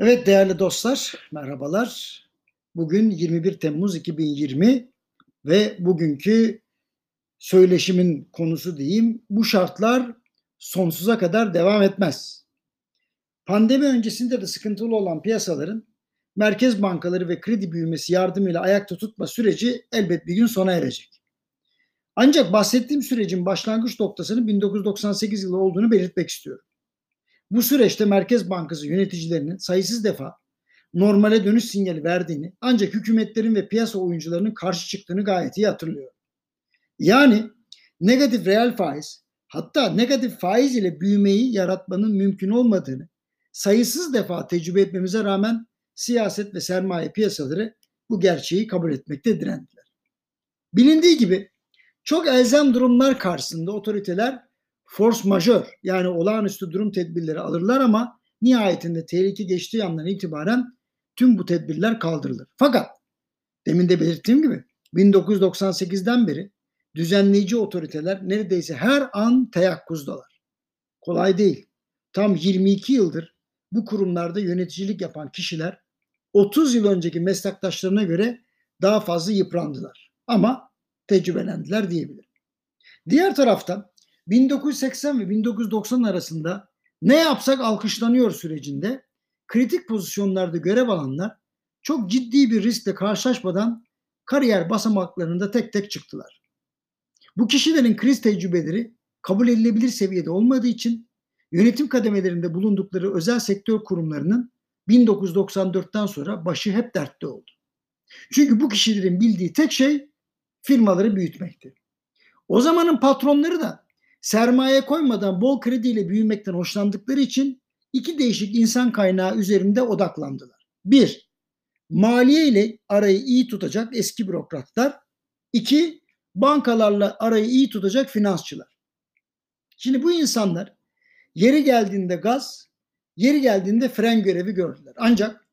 Evet değerli dostlar, merhabalar. Bugün 21 Temmuz 2020 ve bugünkü söyleşimin konusu diyeyim. Bu şartlar sonsuza kadar devam etmez. Pandemi öncesinde de sıkıntılı olan piyasaların merkez bankaları ve kredi büyümesi yardımıyla ayakta tutma süreci elbet bir gün sona erecek. Ancak bahsettiğim sürecin başlangıç noktasının 1998 yılı olduğunu belirtmek istiyorum. Bu süreçte Merkez Bankası yöneticilerinin sayısız defa normale dönüş sinyali verdiğini ancak hükümetlerin ve piyasa oyuncularının karşı çıktığını gayet iyi hatırlıyor. Yani negatif reel faiz hatta negatif faiz ile büyümeyi yaratmanın mümkün olmadığını sayısız defa tecrübe etmemize rağmen siyaset ve sermaye piyasaları bu gerçeği kabul etmekte direndiler. Bilindiği gibi çok elzem durumlar karşısında otoriteler force majör yani olağanüstü durum tedbirleri alırlar ama nihayetinde tehlike geçtiği andan itibaren tüm bu tedbirler kaldırılır. Fakat demin de belirttiğim gibi 1998'den beri düzenleyici otoriteler neredeyse her an teyakkuzdalar. Kolay değil. Tam 22 yıldır bu kurumlarda yöneticilik yapan kişiler 30 yıl önceki meslektaşlarına göre daha fazla yıprandılar. Ama tecrübelendiler diyebilirim. Diğer taraftan 1980 ve 1990 arasında ne yapsak alkışlanıyor sürecinde kritik pozisyonlarda görev alanlar çok ciddi bir riskle karşılaşmadan kariyer basamaklarında tek tek çıktılar. Bu kişilerin kriz tecrübeleri kabul edilebilir seviyede olmadığı için yönetim kademelerinde bulundukları özel sektör kurumlarının 1994'ten sonra başı hep dertte oldu. Çünkü bu kişilerin bildiği tek şey firmaları büyütmekti. O zamanın patronları da sermaye koymadan bol krediyle büyümekten hoşlandıkları için iki değişik insan kaynağı üzerinde odaklandılar. Bir, maliye ile arayı iyi tutacak eski bürokratlar. İki, bankalarla arayı iyi tutacak finansçılar. Şimdi bu insanlar yeri geldiğinde gaz, yeri geldiğinde fren görevi gördüler. Ancak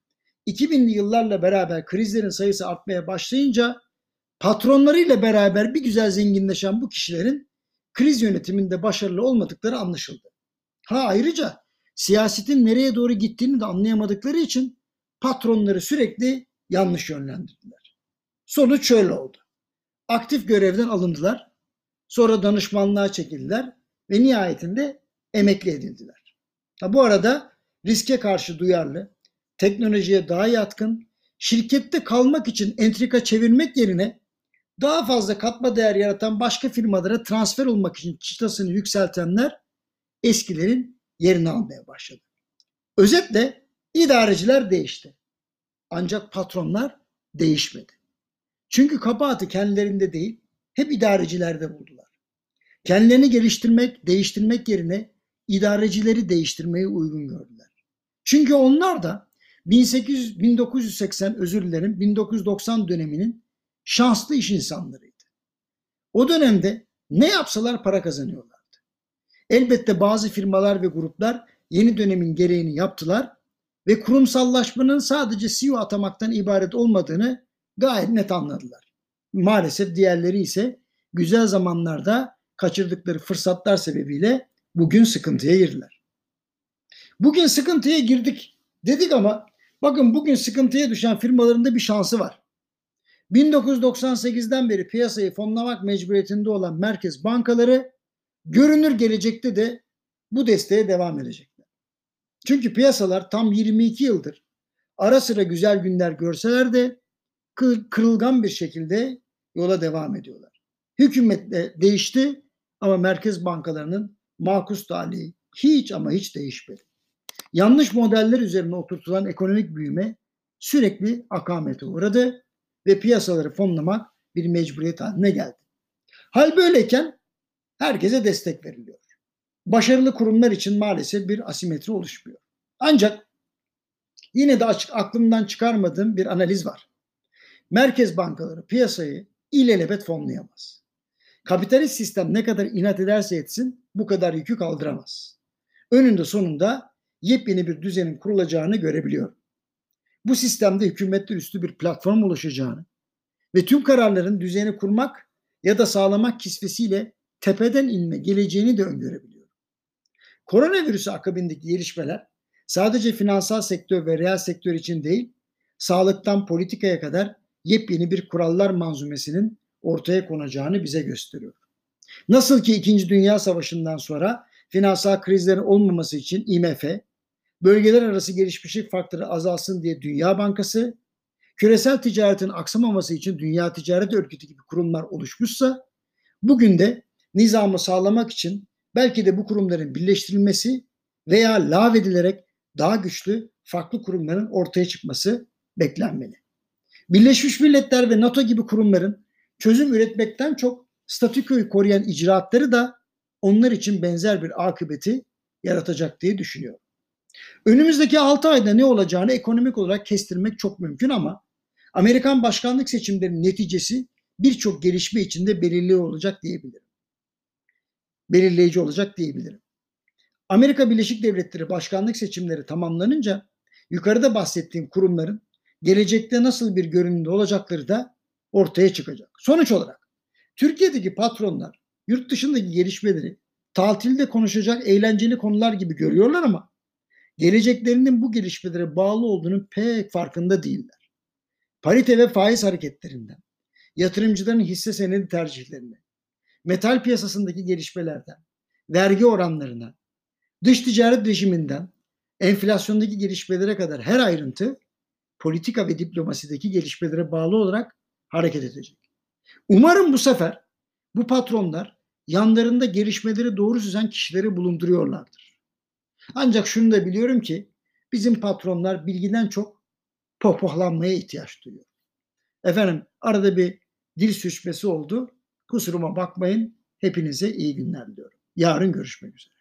2000'li yıllarla beraber krizlerin sayısı artmaya başlayınca patronlarıyla beraber bir güzel zenginleşen bu kişilerin kriz yönetiminde başarılı olmadıkları anlaşıldı. Ha ayrıca siyasetin nereye doğru gittiğini de anlayamadıkları için patronları sürekli yanlış yönlendirdiler. Sonuç şöyle oldu. Aktif görevden alındılar, sonra danışmanlığa çekildiler ve nihayetinde emekli edildiler. Ha, bu arada riske karşı duyarlı, teknolojiye daha yatkın, şirkette kalmak için entrika çevirmek yerine daha fazla katma değer yaratan başka firmalara transfer olmak için çıtasını yükseltenler eskilerin yerini almaya başladı. Özetle idareciler değişti. Ancak patronlar değişmedi. Çünkü kabahati kendilerinde değil, hep idarecilerde buldular. Kendilerini geliştirmek, değiştirmek yerine idarecileri değiştirmeyi uygun gördüler. Çünkü onlar da 1800, 1980 özür dilerim 1990 döneminin şanslı iş insanlarıydı. O dönemde ne yapsalar para kazanıyorlardı. Elbette bazı firmalar ve gruplar yeni dönemin gereğini yaptılar ve kurumsallaşmanın sadece CEO atamaktan ibaret olmadığını gayet net anladılar. Maalesef diğerleri ise güzel zamanlarda kaçırdıkları fırsatlar sebebiyle bugün sıkıntıya girdiler. Bugün sıkıntıya girdik dedik ama bakın bugün sıkıntıya düşen firmaların da bir şansı var. 1998'den beri piyasayı fonlamak mecburiyetinde olan merkez bankaları görünür gelecekte de bu desteğe devam edecekler. Çünkü piyasalar tam 22 yıldır ara sıra güzel günler görseler de kırılgan bir şekilde yola devam ediyorlar. Hükümet de değişti ama merkez bankalarının makus talihi hiç ama hiç değişmedi. Yanlış modeller üzerine oturtulan ekonomik büyüme sürekli akamete uğradı ve piyasaları fonlamak bir mecburiyet haline geldi. Hal böyleyken herkese destek veriliyor. Başarılı kurumlar için maalesef bir asimetri oluşmuyor. Ancak yine de açık aklımdan çıkarmadığım bir analiz var. Merkez bankaları piyasayı ilelebet fonlayamaz. Kapitalist sistem ne kadar inat ederse etsin bu kadar yükü kaldıramaz. Önünde sonunda yepyeni bir düzenin kurulacağını görebiliyorum bu sistemde hükümetler üstü bir platform oluşacağını ve tüm kararların düzeni kurmak ya da sağlamak kisvesiyle tepeden inme geleceğini de öngörebiliyorum. Koronavirüsü akabindeki gelişmeler sadece finansal sektör ve reel sektör için değil, sağlıktan politikaya kadar yepyeni bir kurallar manzumesinin ortaya konacağını bize gösteriyor. Nasıl ki 2. Dünya Savaşı'ndan sonra finansal krizlerin olmaması için IMF, bölgeler arası gelişmişlik faktörü azalsın diye Dünya Bankası, küresel ticaretin aksamaması için Dünya Ticaret Örgütü gibi kurumlar oluşmuşsa, bugün de nizamı sağlamak için belki de bu kurumların birleştirilmesi veya lağvedilerek daha güçlü farklı kurumların ortaya çıkması beklenmeli. Birleşmiş Milletler ve NATO gibi kurumların çözüm üretmekten çok statükoyu koruyan icraatları da onlar için benzer bir akıbeti yaratacak diye düşünüyorum. Önümüzdeki 6 ayda ne olacağını ekonomik olarak kestirmek çok mümkün ama Amerikan başkanlık seçimlerinin neticesi birçok gelişme içinde belirli olacak diyebilirim. Belirleyici olacak diyebilirim. Amerika Birleşik Devletleri başkanlık seçimleri tamamlanınca yukarıda bahsettiğim kurumların gelecekte nasıl bir görünümde olacakları da ortaya çıkacak. Sonuç olarak Türkiye'deki patronlar yurt dışındaki gelişmeleri tatilde konuşacak eğlenceli konular gibi görüyorlar ama geleceklerinin bu gelişmelere bağlı olduğunu pek farkında değiller. Parite ve faiz hareketlerinden, yatırımcıların hisse senedi tercihlerine, metal piyasasındaki gelişmelerden, vergi oranlarına, dış ticaret rejiminden, enflasyondaki gelişmelere kadar her ayrıntı politika ve diplomasideki gelişmelere bağlı olarak hareket edecek. Umarım bu sefer bu patronlar yanlarında gelişmeleri doğru süzen kişileri bulunduruyorlardır. Ancak şunu da biliyorum ki bizim patronlar bilgiden çok pohpohlanmaya ihtiyaç duyuyor. Efendim arada bir dil sürçmesi oldu. Kusuruma bakmayın. Hepinize iyi günler diliyorum. Yarın görüşmek üzere.